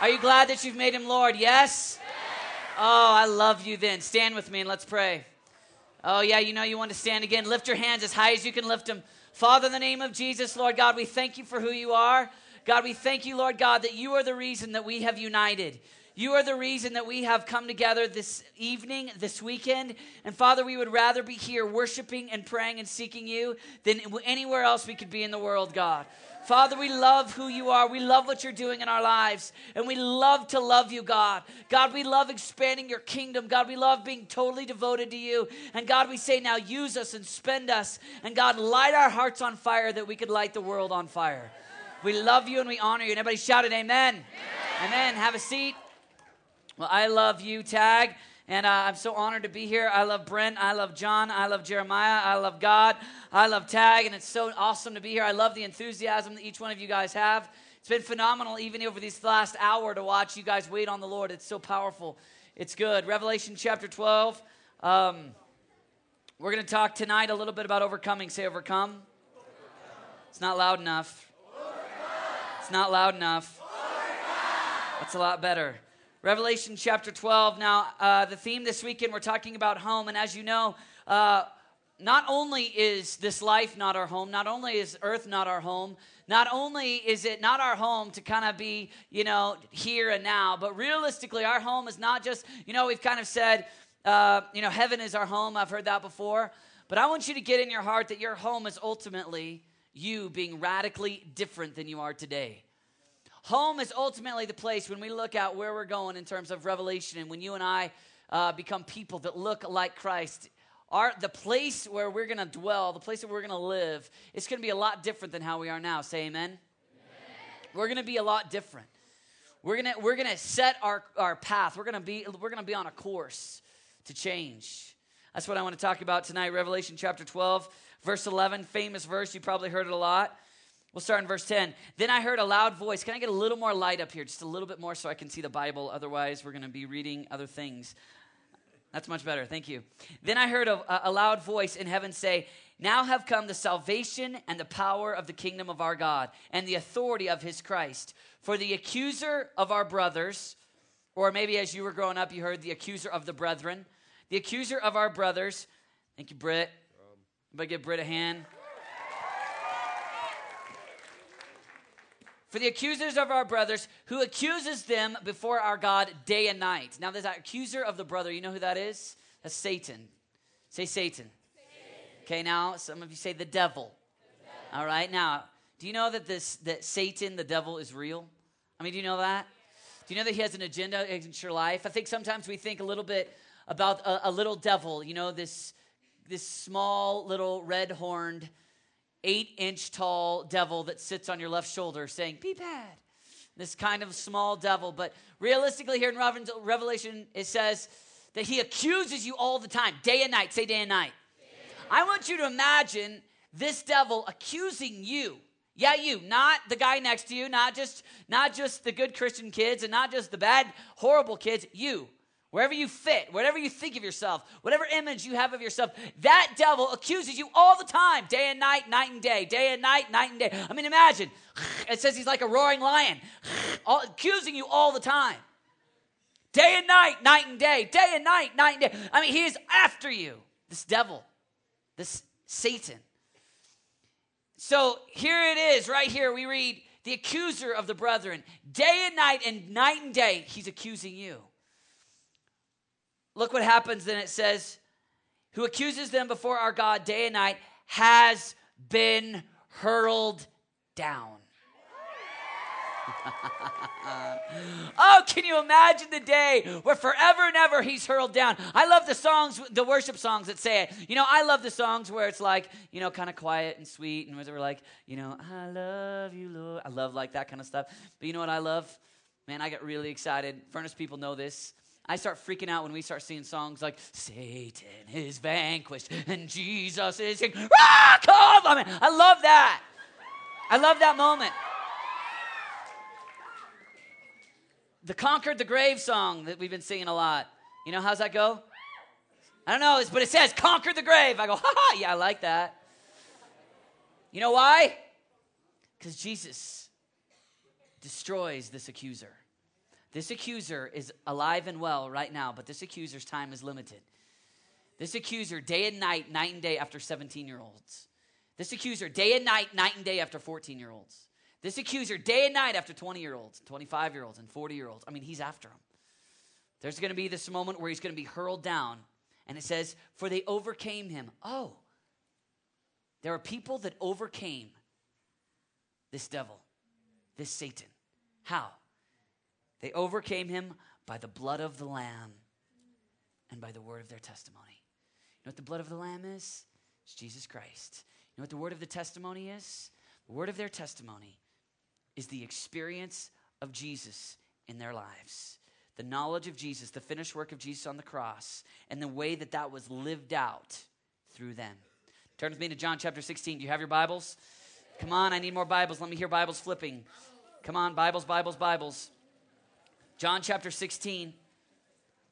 Are you glad that you've made him Lord? Yes? Oh, I love you then. Stand with me and let's pray. Oh, yeah, you know you want to stand again. Lift your hands as high as you can lift them. Father, in the name of Jesus, Lord God, we thank you for who you are. God, we thank you, Lord God, that you are the reason that we have united. You are the reason that we have come together this evening, this weekend. And Father, we would rather be here worshiping and praying and seeking you than anywhere else we could be in the world, God. Father, we love who you are. We love what you're doing in our lives. And we love to love you, God. God, we love expanding your kingdom. God, we love being totally devoted to you. And God, we say now, use us and spend us. And God, light our hearts on fire that we could light the world on fire. We love you and we honor you. And everybody shouted, Amen. Amen. Amen. Have a seat. Well, I love you, Tag. And uh, I'm so honored to be here. I love Brent. I love John. I love Jeremiah. I love God. I love Tag. And it's so awesome to be here. I love the enthusiasm that each one of you guys have. It's been phenomenal, even over this last hour, to watch you guys wait on the Lord. It's so powerful. It's good. Revelation chapter 12. Um, we're going to talk tonight a little bit about overcoming. Say overcome. overcome. It's not loud enough. Overcome. It's not loud enough. Overcome. That's a lot better. Revelation chapter 12. Now, uh, the theme this weekend, we're talking about home. And as you know, uh, not only is this life not our home, not only is earth not our home, not only is it not our home to kind of be, you know, here and now, but realistically, our home is not just, you know, we've kind of said, uh, you know, heaven is our home. I've heard that before. But I want you to get in your heart that your home is ultimately you being radically different than you are today. Home is ultimately the place when we look at where we're going in terms of revelation and when you and I uh, become people that look like Christ. Our, the place where we're going to dwell, the place where we're going to live, it's going to be a lot different than how we are now. Say amen. amen. We're going to be a lot different. We're going to we're going to set our, our path. We're going to be we're going to be on a course to change. That's what I want to talk about tonight. Revelation chapter 12, verse 11, famous verse. You probably heard it a lot. We'll start in verse 10. Then I heard a loud voice. Can I get a little more light up here? Just a little bit more so I can see the Bible. Otherwise, we're going to be reading other things. That's much better. Thank you. Then I heard a, a, loud voice in heaven say, Now have come the salvation and the power of the kingdom of our God and the authority of his Christ. For the accuser of our brothers, or maybe as you were growing up, you heard the accuser of the brethren, the accuser of our brothers. Thank you, Britt. Everybody give Britt a hand. For the accusers of our brothers, who accuses them before our God day and night. Now, there's that accuser of the brother. You know who that is? That's Satan. Say Satan. Satan. Okay, now some of you say the devil. the devil. All right, now, do you know that this that Satan, the devil, is real? I mean, do you know that? Do you know that he has an agenda against your life? I think sometimes we think a little bit about a, a little devil. You know, this this small little red horned eight inch tall devil that sits on your left shoulder saying, Be bad. This kind of small devil. But realistically, here in Revelation, it says that he accuses you all the time, day and night. Say day and night. I want you to imagine this devil accusing you. Yeah, you, not the guy next to you, not just not just the good Christian kids and not just the bad horrible kids, you wherever you fit, whatever you think of yourself, whatever image you have of yourself, that devil accuses you all the time, day and night, night and day, day and night, night and day. I mean, imagine. It says he's like a roaring lion, all, accusing you all the time. Day and night, night and day, day and night, night and day. I mean, he is after you, this devil, this Satan. So here it is, right here. We read the accuser of the brethren. Day and night and night and day, he's accusing you. Look what happens then it says, who accuses them before our God day and night has been hurled down. oh, can you imagine the day where forever and ever he's hurled down? I love the songs, the worship songs that say it. You know, I love the songs where it's like, you know, kind of quiet and sweet, and where we're like, you know, I love you, Lord. I love like that kind of stuff. But you know what I love? Man, I get really excited. Furnace people know this. I start freaking out when we start singing songs like Satan is vanquished and Jesus is king. Ah, come on, man. I love that. I love that moment. The Conquered the Grave song that we've been singing a lot. You know, how's that go? I don't know, but it says conquer the grave. I go, ha ha, yeah, I like that. You know why? Because Jesus destroys this accuser. This accuser is alive and well right now, but this accuser's time is limited. This accuser, day and night, night and day after 17 year olds. This accuser, day and night, night and day after 14 year olds. This accuser, day and night after 20 year olds, 25 year olds, and 40 year olds. I mean, he's after them. There's going to be this moment where he's going to be hurled down and it says, For they overcame him. Oh, there are people that overcame this devil, this Satan. How? They overcame him by the blood of the Lamb and by the word of their testimony. You know what the blood of the Lamb is? It's Jesus Christ. You know what the word of the testimony is? The word of their testimony is the experience of Jesus in their lives the knowledge of Jesus, the finished work of Jesus on the cross, and the way that that was lived out through them. Turn with me to John chapter 16. Do you have your Bibles? Come on, I need more Bibles. Let me hear Bibles flipping. Come on, Bibles, Bibles, Bibles. John chapter 16.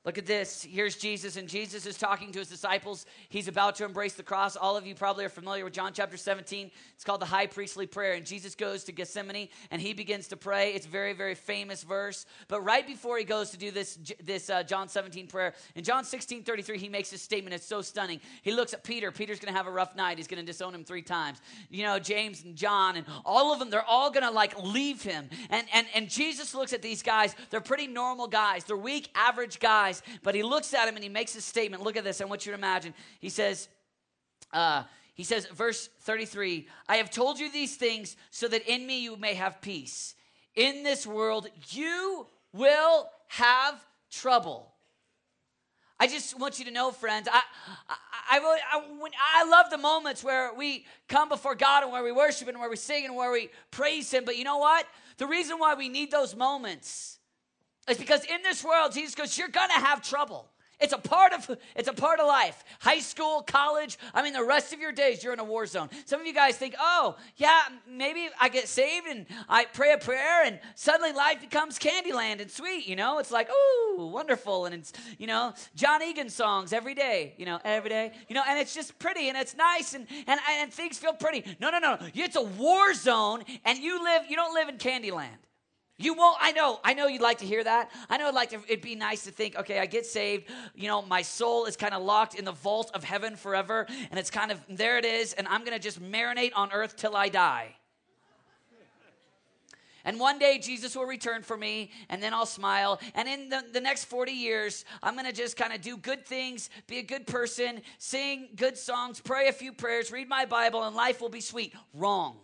Look at this. Here's Jesus, and Jesus is talking to his disciples. He's about to embrace the cross. All of you probably are familiar with John chapter 17. It's called the high priestly prayer. And Jesus goes to Gethsemane and he begins to pray. It's a very, very famous verse. But right before he goes to do this, this uh, John 17 prayer, in John 16 33, he makes this statement. It's so stunning. He looks at Peter. Peter's going to have a rough night. He's going to disown him three times. You know, James and John and all of them, they're all going to like leave him. And, and, and Jesus looks at these guys. They're pretty normal guys, they're weak, average guys guys, but he looks at him and he makes a statement. Look at this. I want you to imagine. He says, uh, he says, verse 33 I have told you these things so that in me you may have peace. In this world you will have trouble. I just want you to know, friends, I, I, I, I, I, love the moments where we come before God and where we worship and where we sing and where we praise Him. But you know what? The reason why we need those moments it's because in this world, Jesus goes, you're gonna have trouble. It's a part of it's a part of life. High school, college, I mean the rest of your days you're in a war zone. Some of you guys think, "Oh, yeah, maybe I get saved and I pray a prayer and suddenly life becomes Candyland and sweet, you know? It's like, "Ooh, wonderful." And it's, you know, Jon Egan songs every day, you know, every day. You know, and it's just pretty and it's nice and and and things feel pretty. No, no, no. It's a war zone and you live you don't live in Candyland. You won't, I know, I know you'd like to hear that. I know it'd like to, it'd be nice to think, okay, I get saved, you know, my soul is kind of locked in the vault of heaven forever, and it's kind of, there it is, and I'm gonna just marinate on earth till I die. And one day Jesus will return for me, and then I'll smile. And in the, the next 40 years, I'm to just kind of do good things, be a good person, sing good songs, pray a few prayers, read my Bible, and life will be sweet. Wrong.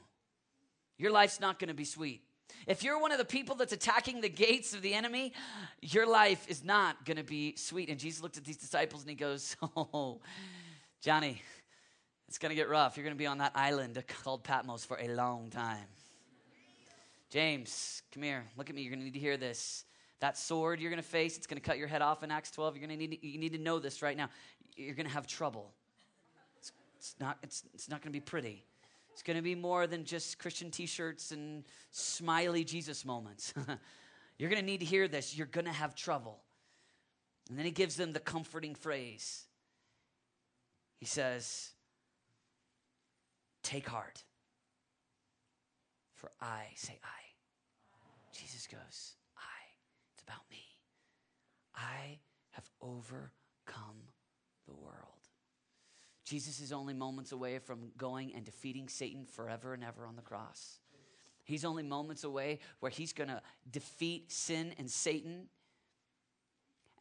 Your life's not to be sweet. If you're one of the people that's attacking the gates of the enemy, your life is not going to be sweet. And Jesus looked at these disciples and he goes, Oh, Johnny, it's going to get rough. You're going to be on that island called Patmos for a long time. James, come here. Look at me. You're going to need to hear this. That sword you're going to face, it's going to cut your head off in Acts 12. You're going to need to, you need to know this right now. You're going to have trouble. It's, it's not, it's, it's not going to be pretty. It's going to be more than just Christian t shirts and smiley Jesus moments. You're going to need to hear this. You're going to have trouble. And then he gives them the comforting phrase. He says, Take heart, for I say I. Jesus goes, I. It's about me. I have overcome the world. Jesus is only moments away from going and defeating Satan forever and ever on the cross. He's only moments away where he's going to defeat sin and Satan.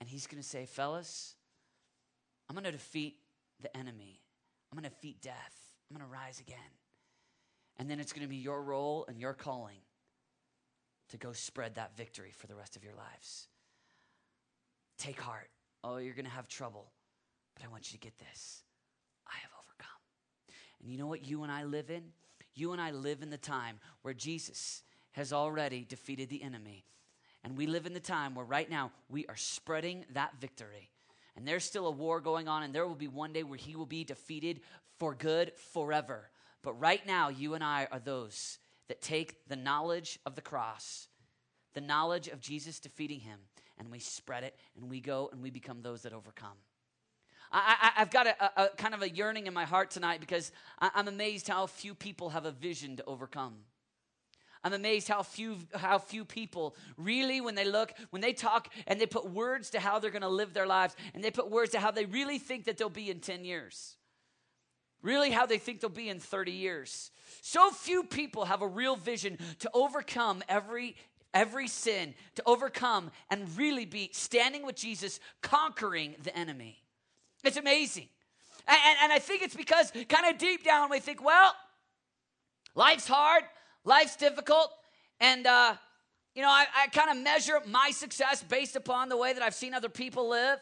And he's going to say, Fellas, I'm going to defeat the enemy. I'm going to defeat death. I'm going to rise again. And then it's going to be your role and your calling to go spread that victory for the rest of your lives. Take heart. Oh, you're going to have trouble. But I want you to get this and you know what you and I live in? You and I live in the time where Jesus has already defeated the enemy. And we live in the time where right now we are spreading that victory. And there's still a war going on, and there will be one day where he will be defeated for good forever. But right now, you and I are those that take the knowledge of the cross, the knowledge of Jesus defeating him, and we spread it, and we go and we become those that overcome. I, have got a, a, kind of a yearning in my heart tonight because I, I'm amazed how few people have a vision to overcome. I'm amazed how few how few people really when they look when they talk and they put words to how they're going to live their lives and they put words to how they really think that they'll be in 10 years. Really how they think they'll be in 30 years. So few people have a real vision to overcome every every sin, to overcome and really be standing with Jesus conquering the enemy. It's amazing. And, and, and I think it's because kind of deep down we think, well, life's hard. Life's difficult, and uh, you know, I, I kind of measure my success based upon the way that I've seen other people live.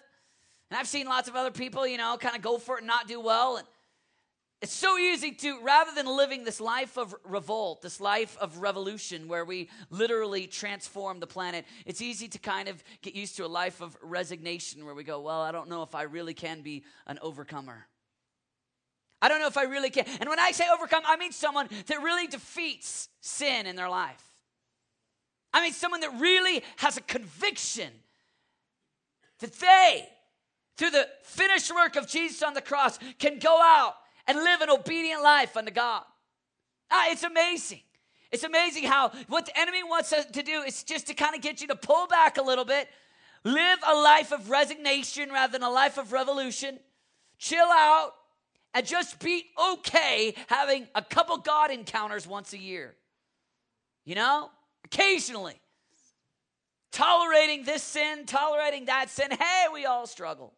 And I've seen lots of other people, you know, kind of go for it and not do well. And it's so easy to, rather than living this life of revolt, this life of revolution where we literally transform the planet, it's easy to kind of get used to a life of resignation where we go, well, I don't know if I really can be an overcomer. I don't know if I really can. And when I say overcome, I mean someone that really defeats sin in their life. I mean someone that really has a conviction that they, through the finished work of Jesus on the cross, can go out and live an obedient life unto God. Ah, it's amazing. It's amazing how what the enemy wants us to do is just to kind of get you to pull back a little bit, live a life of resignation rather than a life of revolution, chill out, and just be okay having a couple God encounters once a year. You know, occasionally. Tolerating this sin, tolerating that sin. Hey, we all struggle.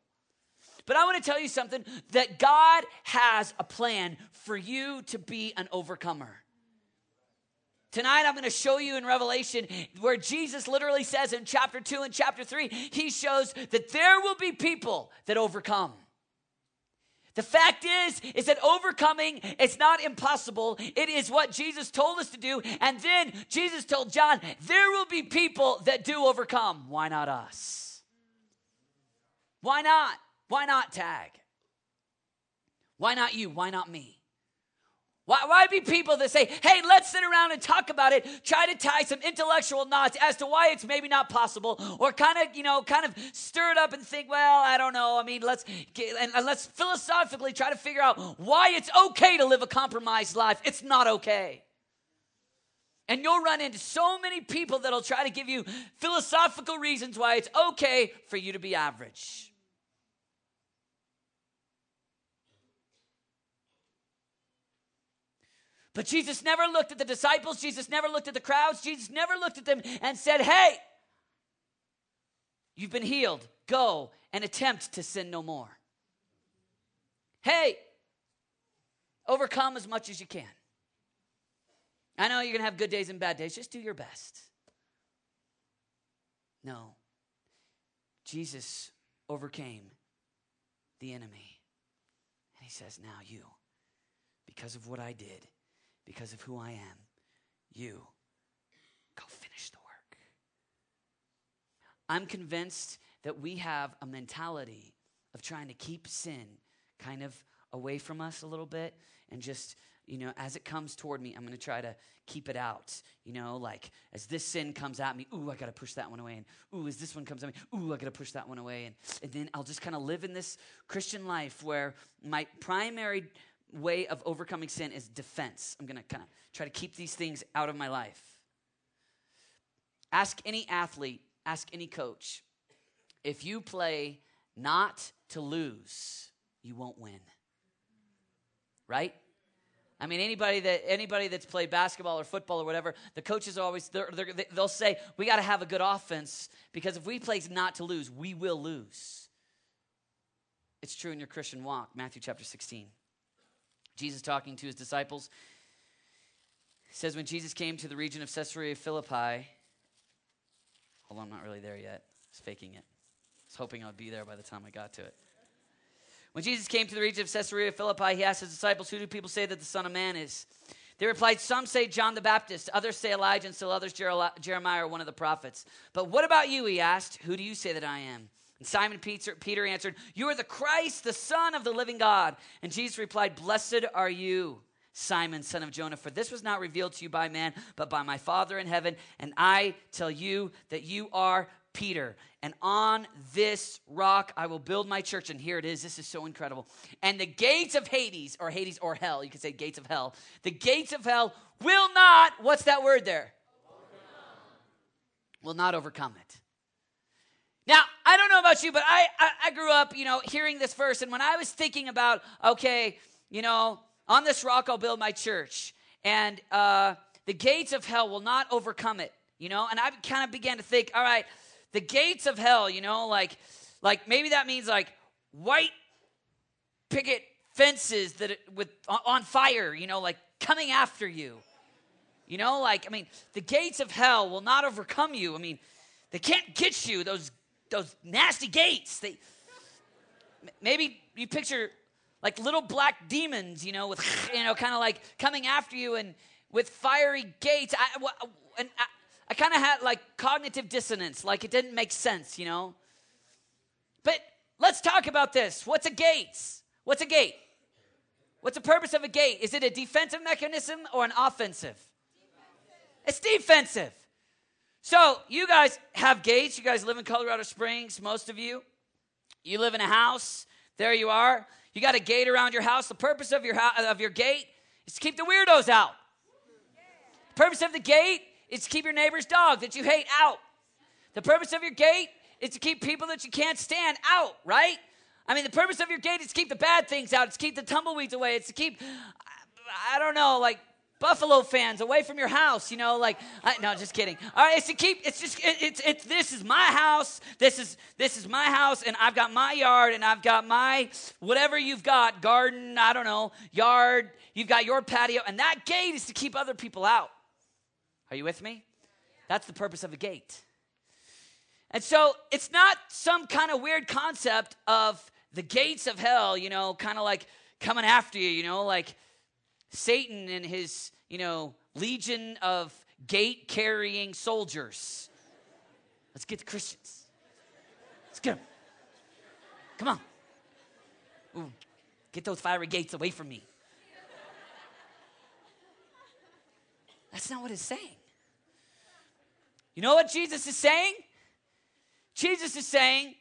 But I want to tell you something that God has a plan for you to be an overcomer. Tonight, I'm going to show you in Revelation where Jesus literally says in chapter 2 and chapter 3, he shows that there will be people that overcome. The fact is, is that overcoming is not impossible. It is what Jesus told us to do. And then Jesus told John, there will be people that do overcome. Why not us? Why not? Why not tag? Why not you? Why not me? Why, why be people that say, hey, let's sit around and talk about it, try to tie some intellectual knots as to why it's maybe not possible, or kind of, you know, kind of stir it up and think, well, I don't know. I mean, let's get, and, and let's philosophically try to figure out why it's okay to live a compromised life. It's not okay. And you'll run into so many people that'll try to give you philosophical reasons why it's okay for you to be average. But Jesus never looked at the disciples, Jesus never looked at the crowds, Jesus never looked at them and said, Hey, you've been healed. Go and attempt to sin no more. Hey, overcome as much as you can. I know you're going to have good days and bad days. Just do your best. No. Jesus overcame the enemy. And he says, Now you, because of what I did, because of who I am. You go finish the work. I'm convinced that we have a mentality of trying to keep sin kind of away from us a little bit and just you know, as it comes toward me, I'm going to try to keep it out. You know, like as this sin comes at me, ooh, I got to push that one away. And ooh, as this one comes at me, ooh, I got to push that one away. And, and then I'll just kind of live in this Christian life where my primary way of overcoming sin is defense. I'm going to kind of try to keep these things out of my life. Ask any athlete, ask any coach. If you play not to lose, you won't win. Right? I mean, anybody that anybody that's played basketball or football or whatever, the coaches are always they will say we got to have a good offense because if we play not to lose, we will lose. It's true in your Christian walk, Matthew chapter 16. Jesus talking to his disciples says, When Jesus came to the region of Caesarea Philippi, on, I'm not really there yet. I was faking it. I was hoping I'd be there by the time I got to it. When Jesus came to the region of Caesarea Philippi, he asked his disciples, Who do people say that the Son of Man is? They replied, Some say John the Baptist, others say Elijah, and still others Jeremiah or one of the prophets. But what about you? He asked, Who do you say that I am? And Simon Peter, Peter answered, You are the Christ, the Son of the living God. And Jesus replied, Blessed are you. Simon, son of Jonah, for this was not revealed to you by man, but by my Father in heaven. And I tell you that you are Peter, and on this rock I will build my church. And here it is. This is so incredible. And the gates of Hades, or Hades or hell, you could say gates of hell, the gates of hell will not, what's that word there? Overcome. Will not overcome it. Now, I don't know about you, but I, I, I grew up, you know, hearing this verse. And when I was thinking about, okay, you know, on this rock I'll build my church, and uh, the gates of hell will not overcome it, you know, and I kind of began to think, all right, the gates of hell, you know, like like maybe that means like white picket fences that with on fire, you know, like coming after you. You know, like I mean, the gates of hell will not overcome you. I mean, they can't get you those those nasty gates. They maybe you picture like little black demons, you know, with you know, kind of like coming after you and with fiery gates. I, and I, I kind of had like cognitive dissonance, like it didn't make sense, you know? But let's talk about this. What's a gate? What's a gate? What's the purpose of a gate? Is it a defensive mechanism or an offensive? Defensive. It's defensive. So, you guys have gates. You guys live in Colorado Springs, most of you. You live in a house. There you are. You got a gate around your house. The purpose of your, ho- of your gate is to keep the weirdos out. The purpose of the gate is to keep your neighbor's dog that you hate out. The purpose of your gate is to keep people that you can't stand out, right? I mean, the purpose of your gate is to keep the bad things out. It's to keep the tumbleweeds away. It's to keep, I don't know, like Buffalo fans away from your house, you know, like I, no, just kidding. All right, it's to keep. It's just it, it's it's this is my house. This is this is my house, and I've got my yard, and I've got my whatever you've got, garden. I don't know, yard. You've got your patio, and that gate is to keep other people out. Are you with me? That's the purpose of a gate. And so it's not some kind of weird concept of the gates of hell, you know, kind of like coming after you, you know, like Satan and his, you know, legion of gate carrying soldiers. Let's get the Christians. Let's get them. Come on. Ooh, get those fiery gates away from me. That's not what it's saying. You know what Jesus is saying? Jesus is saying,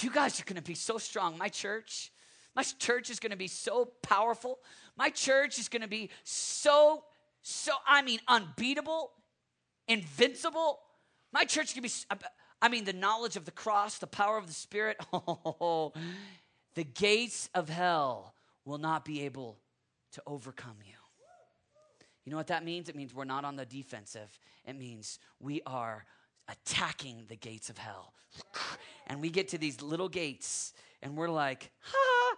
You guys are going to be so strong. My church, my church is going to be so powerful. My church is going to be so, so, I mean, unbeatable, invincible. My church can be, I mean, the knowledge of the cross, the power of the Spirit. Oh, the gates of hell will not be able to overcome you. You know what that means? It means we're not on the defensive. It means we are attacking the gates of hell. And we get to these little gates and we're like, ha!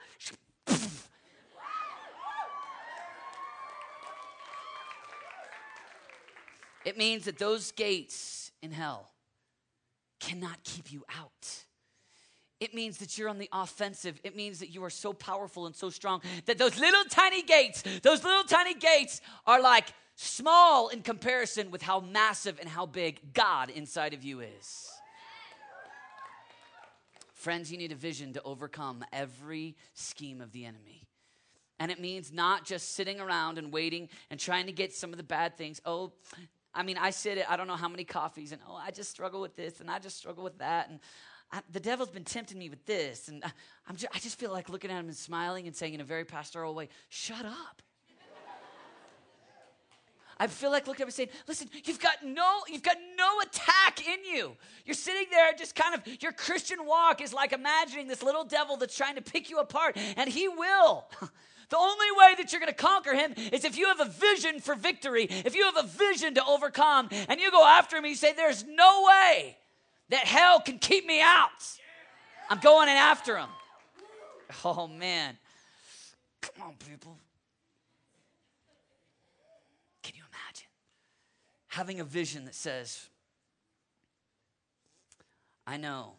It means that those gates in hell cannot keep you out. It means that you're on the offensive. It means that you are so powerful and so strong that those little tiny gates, those little tiny gates are like small in comparison with how massive and how big God inside of you is. Friends, you need a vision to overcome every scheme of the enemy. And it means not just sitting around and waiting and trying to get some of the bad things. Oh, I mean, I sit at I don't know how many coffees, and oh, I just struggle with this, and I just struggle with that, and I, the devil's been tempting me with this. And I, I'm just, I just feel like looking at him and smiling and saying in a very pastoral way, shut up. I feel like looking him and saying, listen, you've got no, you've got no attack in you. You're sitting there just kind of, your Christian walk is like imagining this little devil that's trying to pick you apart, and he will. The only way that you're going to conquer him is if you have a vision for victory, if you have a vision to overcome, and you go after him and you say, There's no way that hell can keep me out. I'm going in after him. Oh, man. Come on, people. Can you imagine having a vision that says, I know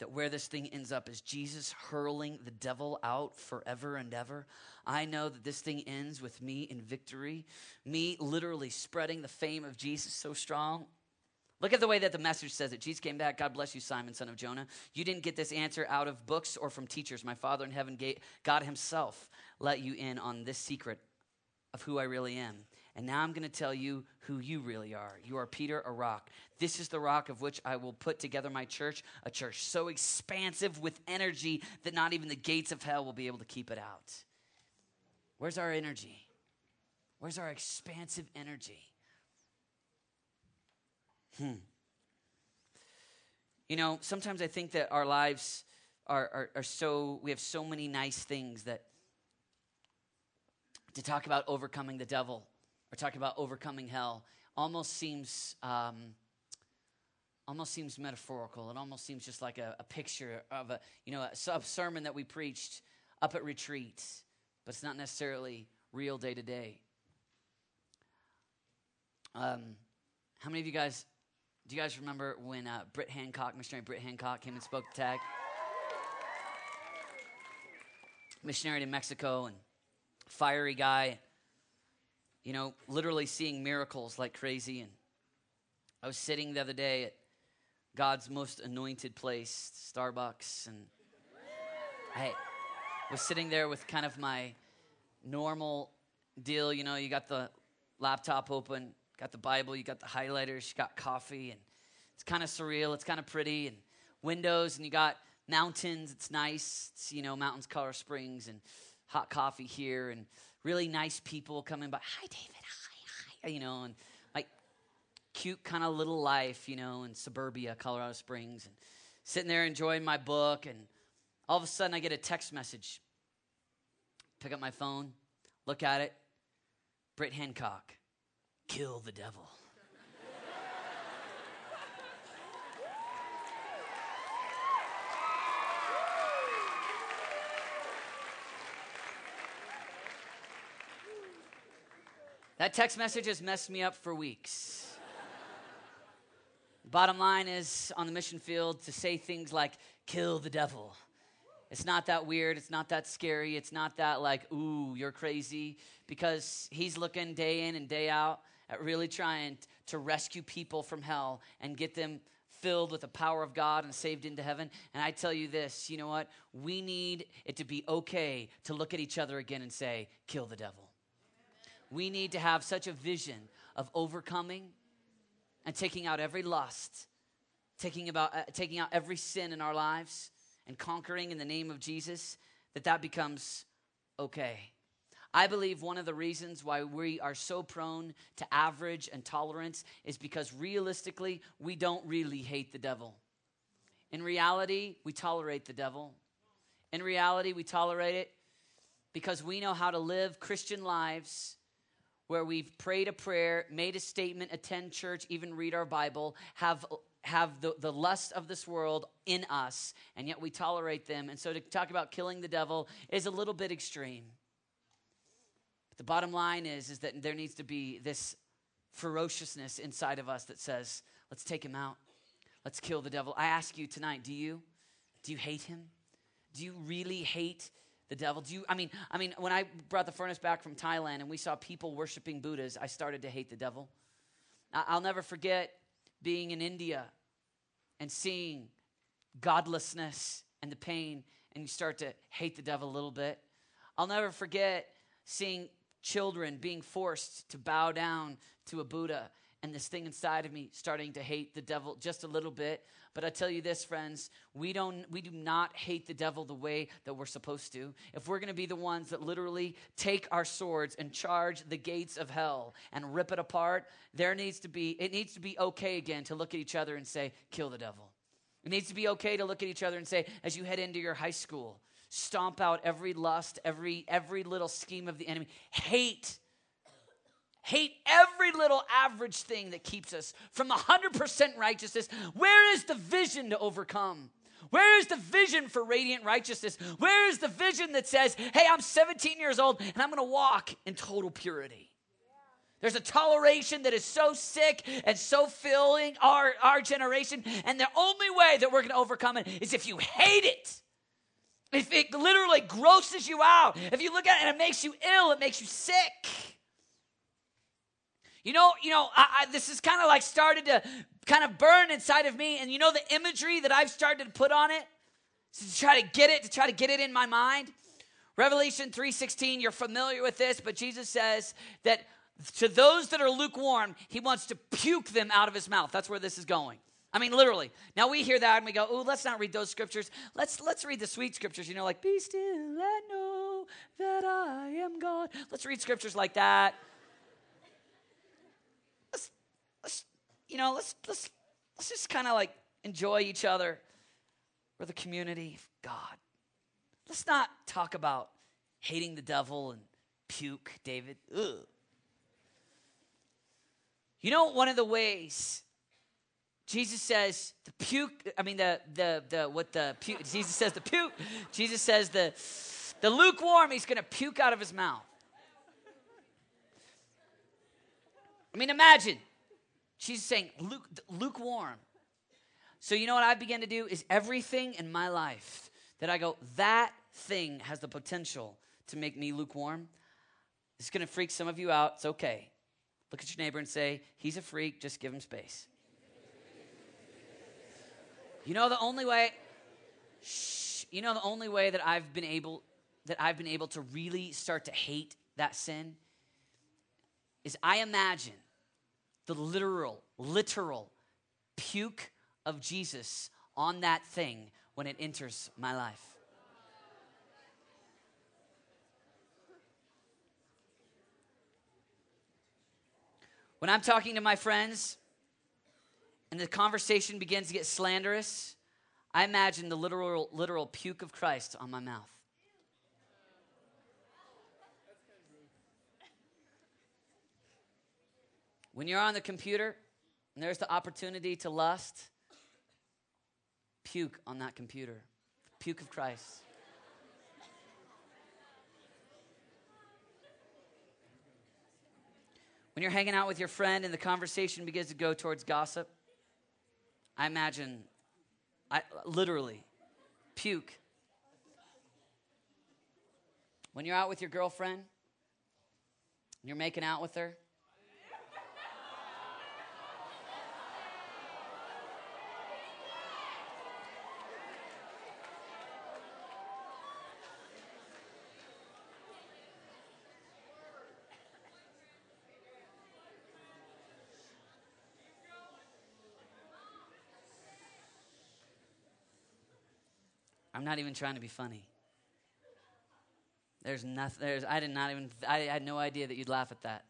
that where this thing ends up is Jesus hurling the devil out forever and ever. I know that this thing ends with me in victory, me literally spreading the fame of Jesus so strong. Look at the way that the message says it. Jesus came back. God bless you, Simon, son of Jonah. You didn't get this answer out of books or from teachers. My Father in heaven, God Himself, let you in on this secret of who I really am. And now I'm going to tell you who you really are. You are Peter, a rock. This is the rock of which I will put together my church, a church so expansive with energy that not even the gates of hell will be able to keep it out. Where's our energy? Where's our expansive energy? Hmm. You know, sometimes I think that our lives are, are, are so, we have so many nice things that to talk about overcoming the devil or talk about overcoming hell almost seems um, almost seems metaphorical. It almost seems just like a, a picture of a you know a, a sermon that we preached up at retreat, but it's not necessarily real day to day. Um, how many of you guys do you guys remember when uh, Britt Hancock, missionary Britt Hancock, came and spoke to Tag? Missionary to Mexico and fiery guy you know, literally seeing miracles like crazy. And I was sitting the other day at God's most anointed place, Starbucks, and I was sitting there with kind of my normal deal. You know, you got the laptop open, got the Bible, you got the highlighters, you got coffee, and it's kind of surreal. It's kind of pretty, and windows, and you got mountains. It's nice. It's, you know, mountains, Colorado Springs, and hot coffee here, and really nice people coming by. Hi, David. Hi, hi. You know, and like cute kind of little life, you know, in suburbia, Colorado Springs, and sitting there enjoying my book. And all of a sudden, I get a text message. Pick up my phone, look at it. Britt Hancock, kill the devil. That text message has messed me up for weeks. Bottom line is on the mission field to say things like, kill the devil. It's not that weird. It's not that scary. It's not that like, ooh, you're crazy. Because he's looking day in and day out at really trying to rescue people from hell and get them filled with the power of God and saved into heaven. And I tell you this you know what? We need it to be okay to look at each other again and say, kill the devil. We need to have such a vision of overcoming and taking out every lust, taking, about, uh, taking out every sin in our lives and conquering in the name of Jesus, that that becomes okay. I believe one of the reasons why we are so prone to average and tolerance is because realistically, we don't really hate the devil. In reality, we tolerate the devil. In reality, we tolerate it because we know how to live Christian lives where we've prayed a prayer, made a statement, attend church, even read our Bible, have have the, the lust of this world in us, and yet we tolerate them. And so to talk about killing the devil is a little bit extreme. But the bottom line is, is that there needs to be this ferociousness inside of us that says, let's take him out. Let's kill the devil. I ask you tonight, do you? Do you hate him? Do you really hate the devil. Do you I mean I mean when I brought the furnace back from Thailand and we saw people worshiping Buddhas, I started to hate the devil. I'll never forget being in India and seeing godlessness and the pain and you start to hate the devil a little bit. I'll never forget seeing children being forced to bow down to a Buddha and this thing inside of me starting to hate the devil just a little bit but I tell you this, friends, we don't we do not hate the devil the way that we're supposed to. If we're going to be the ones that literally take our swords and charge the gates of hell and rip it apart, there needs to be it needs to be okay again to look at each other and say, "Kill the devil." It needs to be okay to look at each other and say, as you head into your high school, stomp out every lust, every every little scheme of the enemy. Hate hate every little average thing that keeps us from 100% righteousness. Where is the vision to overcome? Where is the vision for radiant righteousness? Where is the vision that says, hey, I'm 17 years old and I'm to walk in total purity? There's a toleration that is so sick and so filling our, our generation. And the only way that we're going to overcome it is if you hate it. If it literally grosses you out. If you look at it and it makes you ill, it makes you sick. You know, you know, I, I, this is kind of like started to kind of burn inside of me. And you know the imagery that I've started to put on it? To try to get it, to try to get it in my mind. Revelation 3:16, you're familiar with this, but Jesus says that to those that are lukewarm, he wants to puke them out of his mouth. That's where this is going. I mean, literally. Now we hear that and we go, "Oh, let's not read those scriptures. Let's let's read the sweet scriptures. You know, like "Be still and know that I am God." Let's read scriptures like that. Let's let's you know let's let's let's just kind of like enjoy each other. We're the community of God. Let's not talk about hating the devil and puke, David. Ugh. You know, one of the ways Jesus says the puke, I mean the the the what the puke, Jesus says the puke, Jesus says the the lukewarm, he's gonna puke out of his mouth. I mean, imagine. Jesus saying luke, lukewarm. So you know what I begin to do is everything in my life that I go, that thing has the potential to make me lukewarm. It's gonna freak some of you out. It's okay. Look at your neighbor and say, He's a freak, just give him space. You know the only way shh, you know the only way that I've been able that I've been able to really start to hate that sin is I imagine the literal literal puke of Jesus on that thing when it enters my life. When I'm talking to my friends and the conversation begins to get slanderous, I imagine the literal, literal puke of Christ on my mouth. When you're on the computer and there's the opportunity to lust, puke on that computer. Puke of Christ. When you're hanging out with your friend and the conversation begins to go towards gossip, I imagine, I literally, puke. When you're out with your girlfriend, you're making out with her, I'm not even trying to be funny. There's nothing, there's, I did not even, I had no idea that you'd laugh at that.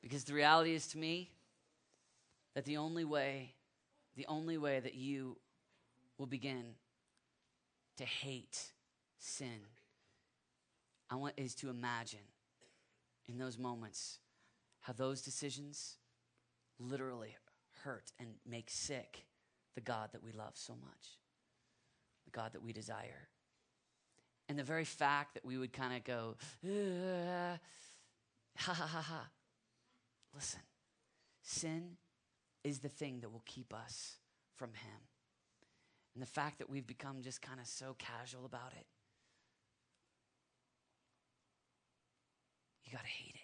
Because the reality is to me that the only way, the only way that you will begin to hate sin, I want is to imagine in those moments how those decisions literally hurt and make sick the God that we love so much the God that we desire. And the very fact that we would kind of go, ah, ha ha ha ha. Listen, sin is the thing that will keep us from Him. And the fact that we've become just kind of so casual about it, you got to hate it.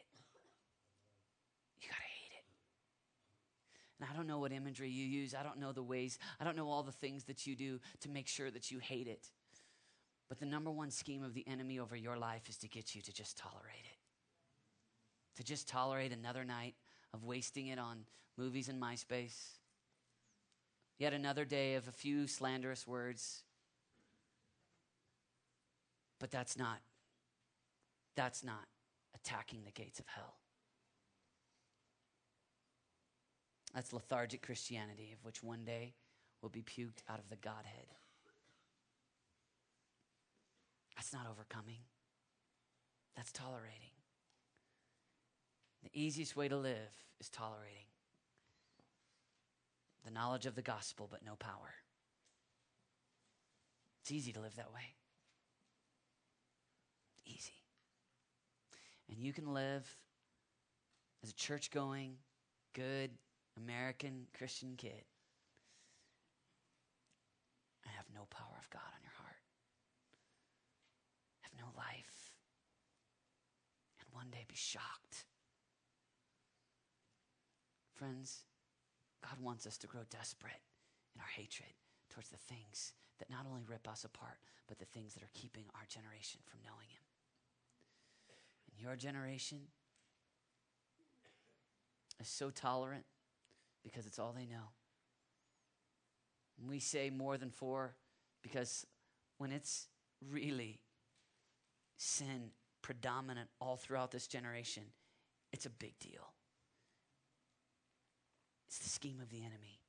And I don't know what imagery you use. I don't know the ways. I don't know all the things that you do to make sure that you hate it. But the number one scheme of the enemy over your life is to get you to just tolerate it. To just tolerate another night of wasting it on movies and MySpace. Yet another day of a few slanderous words. But that's not that's not attacking the gates of hell. That's lethargic Christianity, of which one day will be puked out of the Godhead. That's not overcoming, that's tolerating. The easiest way to live is tolerating the knowledge of the gospel, but no power. It's easy to live that way. Easy. And you can live as a church going, good American Christian kid, and have no power of God on your heart, have no life, and one day be shocked. Friends, God wants us to grow desperate in our hatred towards the things that not only rip us apart, but the things that are keeping our generation from knowing Him. And your generation is so tolerant because it's all they know. And we say more than four because when it's really sin predominant all throughout this generation, it's a big deal. It's the scheme of the enemy.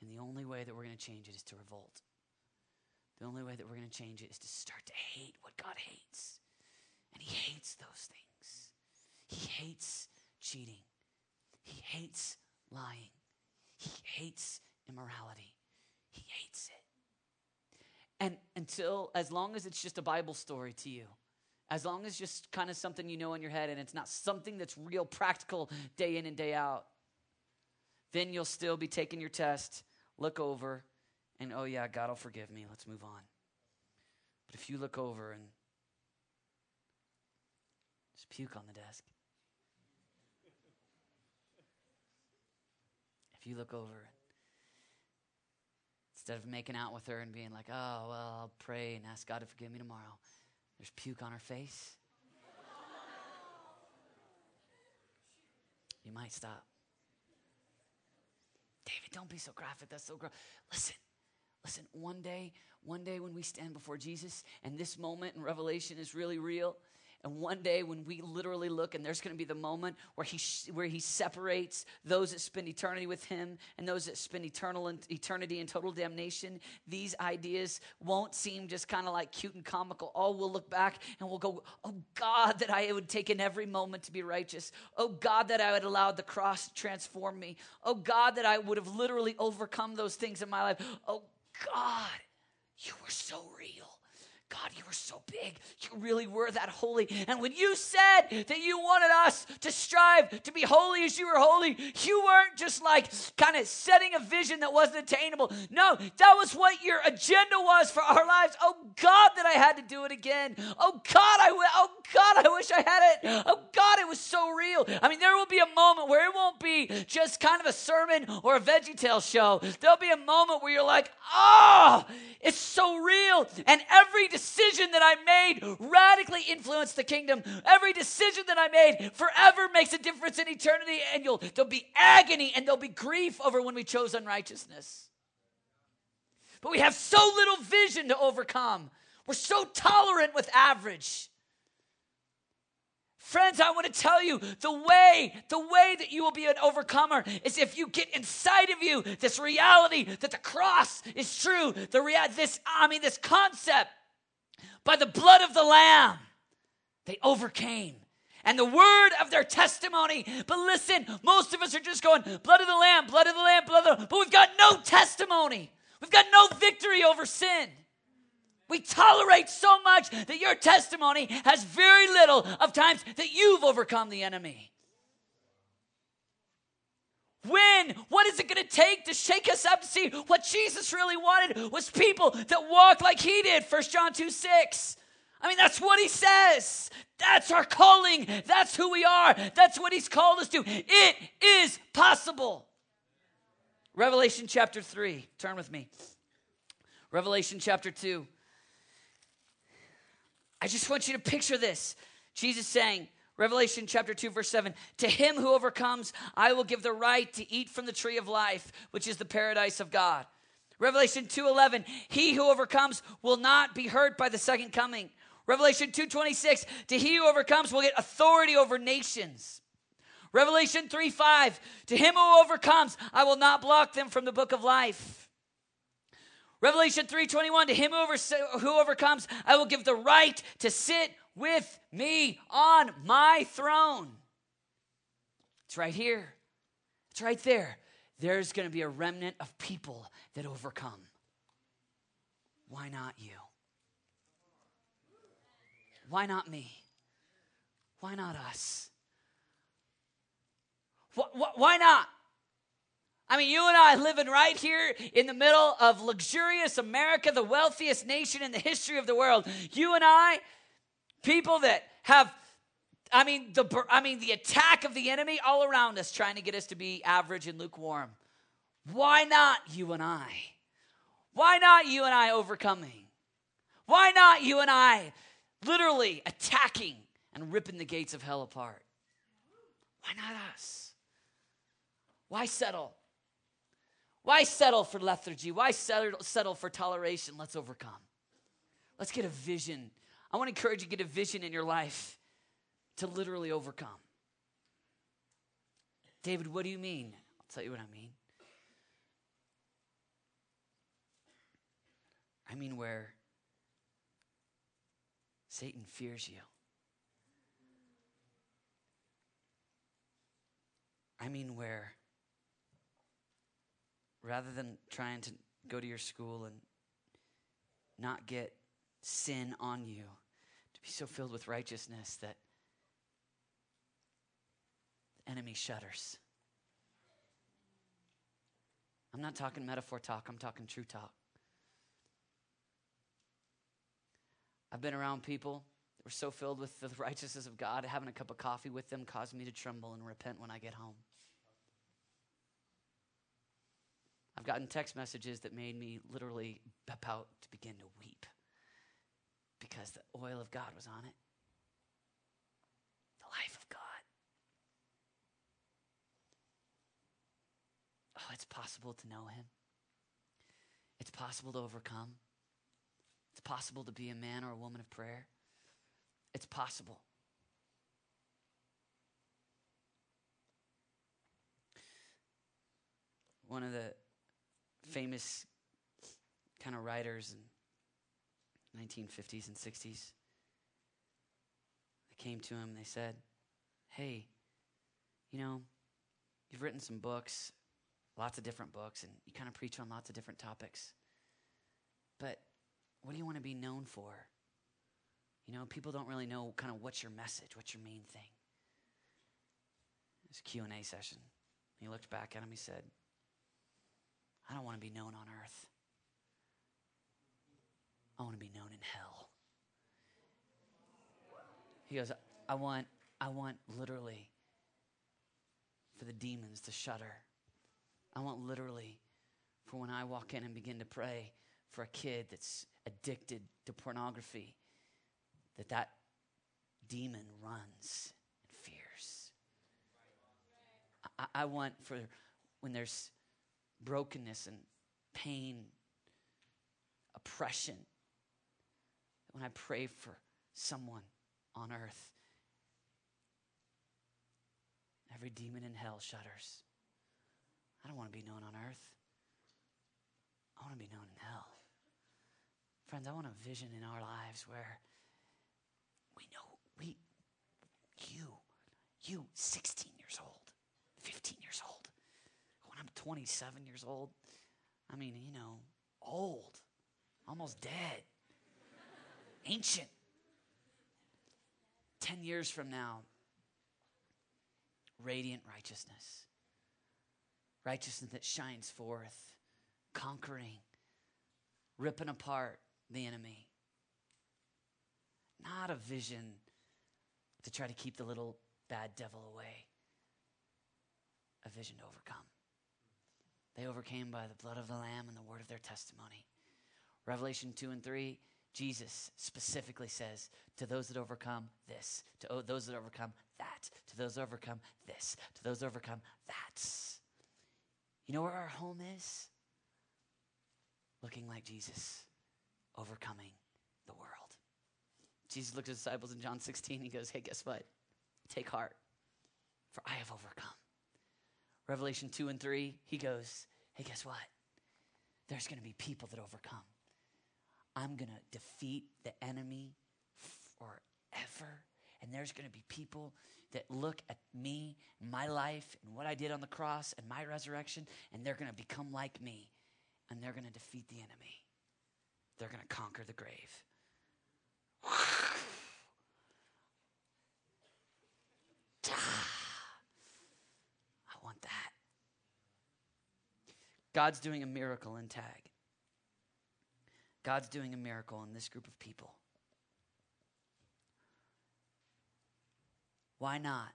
And the only way that we're going to change it is to revolt. The only way that we're going to change it is to start to hate what God hates. And He hates those things. He hates cheating. He hates lying. He hates immorality. He hates it. And until, as long as it's just a Bible story to you, as long as just kind of something you know in your head and it's not something that's real practical day in and day out, then you'll still be taking your test, look over, and oh yeah, God will forgive me. Let's move on. But if you look over and just puke on the desk, if you look over, instead of making out with her and being like, oh, well, I'll pray and ask God to forgive me tomorrow, there's puke on her face, you might stop. David, don't be so graphic. That's so gross. Listen, listen, one day, one day when we stand before Jesus and this moment in Revelation is really real, and one day when we literally look and there's going to be the moment where he where he separates those that spend eternity with him and those that spend eternal and eternity in total damnation, these ideas won't seem just kind of like cute and comical. Oh, we'll look back and we'll go, "Oh God, that I would take in every moment to be righteous. Oh God, that I would allow the cross to transform me. Oh God, that I would have literally overcome those things in my life. Oh God, you were so real." God, you were so big. You really were that holy. And when you said that you wanted us to strive to be holy as you were holy, you weren't just like kind of setting a vision that wasn't attainable. No, that was what your agenda was for our lives. Oh God, that I had to do it again. Oh God, I w- oh God, I wish I had it. Oh God, it was so real. I mean, there will be a moment where it won't be just kind of a sermon or a veggie tale show. There'll be a moment where you're like, oh, it's so real. And every decision that I made radically influenced the kingdom. Every decision that I made forever makes a difference in eternity. And you'll, there'll be agony and there'll be grief over when we chose unrighteousness. But we have so little vision to overcome. We're so tolerant with average. Friends, I want to tell you the way, the way that you will be an overcomer is if you get inside of you this reality that the cross is true. The rea- this, I mean, this concept by the blood of the Lamb, they overcame. And the word of their testimony. But listen, most of us are just going, blood of the Lamb, blood of the Lamb, blood of the But we've got no testimony. We've got no victory over sin. We tolerate so much that your testimony has very little of times that you've overcome the enemy. When? What is it going to take to shake us up to see what Jesus really wanted was people that walk like he did, 1 John 2 6. I mean, that's what he says. That's our calling. That's who we are. That's what he's called us to. It is possible. Revelation chapter 3. Turn with me. Revelation chapter 2. I just want you to picture this. Jesus saying, Revelation chapter 2, verse 7 To him who overcomes, I will give the right to eat from the tree of life, which is the paradise of God. Revelation 2:11 He who overcomes will not be hurt by the second coming. Revelation 2:26 To he who overcomes will get authority over nations. Revelation 3 5, to him who overcomes, I will not block them from the book of life. Revelation 3:21 to him who, over, who overcomes I will give the right to sit with me on my throne. It's right here. It's right there. There's going to be a remnant of people that overcome. Why not you? Why not me? Why not us? why not? I mean, you and I living right here in the middle of luxurious America, the wealthiest nation in the history of the world. You and I, people that have, I mean, the I mean, the attack of the enemy all around us, trying to get us to be average and lukewarm. Why not you and I? Why not you and I overcoming? Why not you and I literally attacking and ripping the gates of hell apart? Why not us? Why settle? Why settle for lethargy? Why settle, settle for toleration? Let's overcome. Let's get a vision. I want to encourage you to get a vision in your life to literally overcome. David, what do you mean? I'll tell you what I mean. I mean where Satan fears you. I mean where rather than trying to go to your school and not get sin on you, to be so filled with righteousness that the enemy shudders. I'm not talking metaphor talk, I'm talking true talk. I've been around people that were so filled with the righteousness of God, having a cup of coffee with them caused me to tremble and repent when I get home. I've gotten text messages that made me literally about to begin to weep because the oil of God was on it. The life of God. Oh, it's possible to know Him. It's possible to overcome. It's possible to be a man or a woman of prayer. It's possible. One of the famous kind of writers in 1950s and 60s. They came to him and they said, Hey, you know, you've written some books, lots of different books, and you kind of preach on lots of different topics. But what do you want to be known for? You know, people don't really know kind of what's your message, what's your main thing. Was a Q&A session. He looked back at him, he said, I don't want to be known on earth. I want to be known in hell. He goes, I want, I want literally for the demons to shudder. I want literally for when I walk in and begin to pray for a kid that's addicted to pornography, that that demon runs and fears. I, I want for when there's brokenness and pain, oppression. When I pray for someone on earth, every demon in hell shudders. I don't want to be known on earth. I want to be known in hell. Friends, I want a vision in our lives where we know we you you 16 years old, 15 years old When I'm 27 years old. I mean, you know, old, almost dead, ancient. 10 years from now, radiant righteousness. Righteousness that shines forth, conquering, ripping apart the enemy. Not a vision to try to keep the little bad devil away, a vision to overcome. They overcame by the blood of the Lamb and the word of their testimony. Revelation 2 and 3, Jesus specifically says, To those that overcome this, to those that overcome that, to those that overcome this, to those that overcome that. You know where our home is? Looking like Jesus, overcoming the world. Jesus looked at his disciples in John 16. He goes, Hey, guess what? Take heart, for I have overcome. Revelation 2 and 3, he goes, Hey, guess what? There's going to be people that overcome. I'm going to defeat the enemy forever. And there's going to be people that look at me, and my life, and what I did on the cross and my resurrection, and they're going to become like me. And they're going to defeat the enemy. They're going to conquer the grave. I want that. God's doing a miracle in tag. God's doing a miracle in this group of people. Why not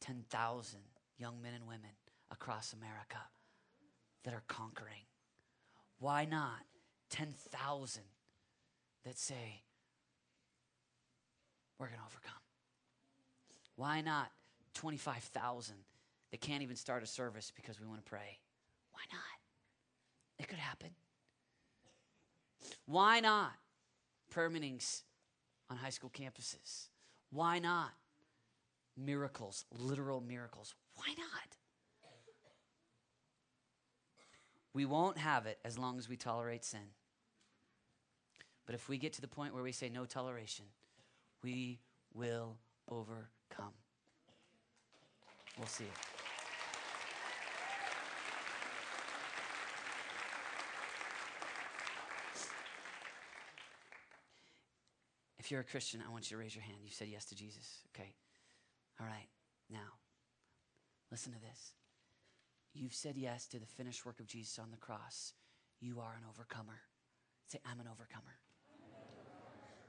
10,000 young men and women across America that are conquering? Why not 10,000 that say, we're going to overcome? Why not 25,000 that can't even start a service because we want to pray? Why not? It could happen. Why not prayer meetings on high school campuses? Why not miracles, literal miracles? Why not? We won't have it as long as we tolerate sin. But if we get to the point where we say no toleration, we will overcome. We'll see it. You're a Christian, I want you to raise your hand. You said yes to Jesus. Okay. All right. Now, listen to this. You've said yes to the finished work of Jesus on the cross. You are an overcomer. Say, I'm an overcomer.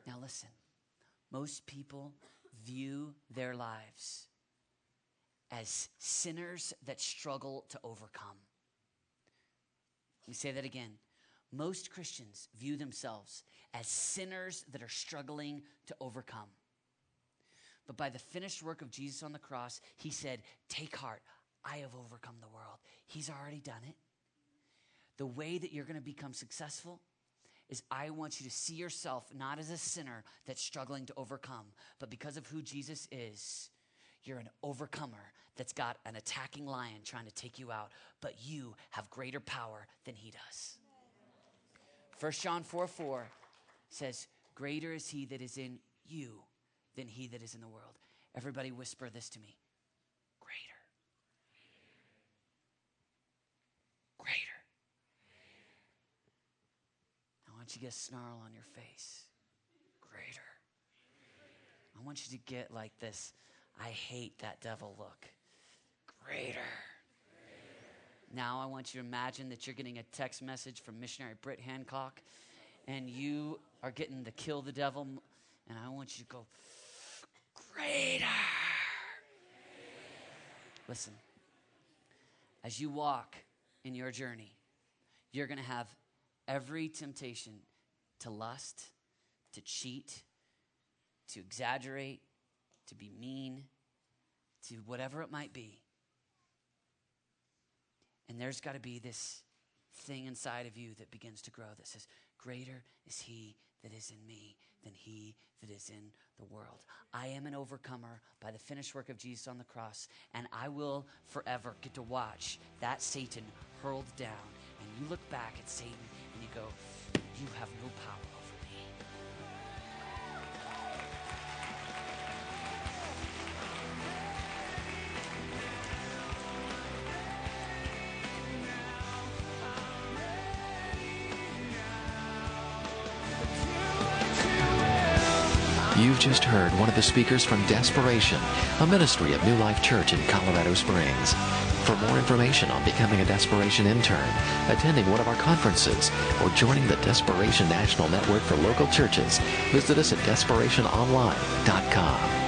Now, listen. Most people view their lives as sinners that struggle to overcome. Let me say that again. Most Christians view themselves as sinners that are struggling to overcome. But by the finished work of Jesus on the cross, he said, Take heart, I have overcome the world. He's already done it. The way that you're going to become successful is I want you to see yourself not as a sinner that's struggling to overcome, but because of who Jesus is, you're an overcomer that's got an attacking lion trying to take you out, but you have greater power than he does. 1 John 4 4 says, Greater is he that is in you than he that is in the world. Everybody whisper this to me. Greater. Greater. I want you to get a snarl on your face. Greater. I want you to get like this I hate that devil look. Greater. Now I want you to imagine that you're getting a text message from missionary Britt Hancock and you are getting to kill the devil and I want you to go greater. Listen. As you walk in your journey, you're going to have every temptation to lust, to cheat, to exaggerate, to be mean, to whatever it might be. And there's got to be this thing inside of you that begins to grow that says, Greater is he that is in me than he that is in the world. I am an overcomer by the finished work of Jesus on the cross, and I will forever get to watch that Satan hurled down. And you look back at Satan and you go, You have no power just heard one of the speakers from Desperation, a ministry of New Life Church in Colorado Springs. For more information on becoming a Desperation intern, attending one of our conferences, or joining the Desperation National Network for local churches, visit us at desperationonline.com.